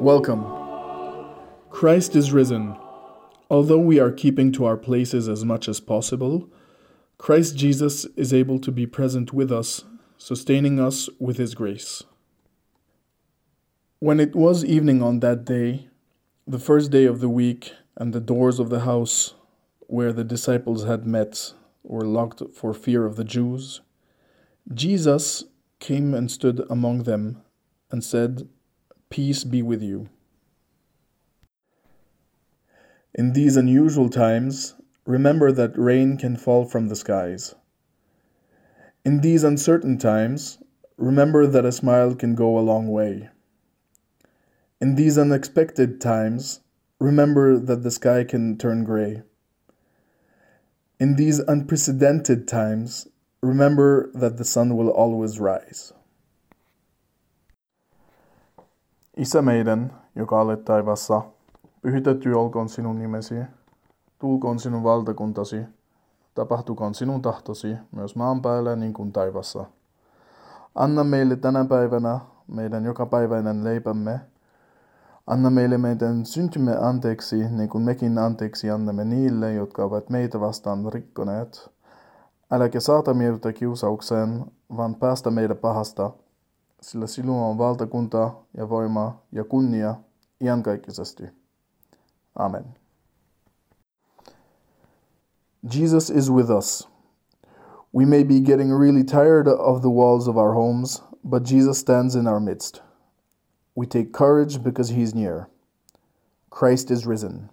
Welcome. Christ is risen. Although we are keeping to our places as much as possible, Christ Jesus is able to be present with us, sustaining us with his grace. When it was evening on that day, the first day of the week, and the doors of the house where the disciples had met were locked for fear of the Jews, Jesus came and stood among them and said, Peace be with you. In these unusual times, remember that rain can fall from the skies. In these uncertain times, remember that a smile can go a long way. In these unexpected times, remember that the sky can turn gray. In these unprecedented times, remember that the sun will always rise. Isä meidän, joka olet taivassa, pyhitetty olkoon sinun nimesi, tulkoon sinun valtakuntasi, tapahtukoon sinun tahtosi myös maan päällä niin kuin taivassa. Anna meille tänä päivänä meidän jokapäiväinen leipämme, Anna meille meidän syntymme anteeksi, niin kuin mekin anteeksi annamme niille, jotka ovat meitä vastaan rikkoneet. Äläkä saata mieltä kiusaukseen, vaan päästä meidän pahasta, sillä sinun on valtakunta ja voima ja kunnia iankaikkisesti. Amen. Jesus is with us. We may be getting really tired of the walls of our homes, but Jesus stands in our midst. We take courage because he is near. Christ is risen.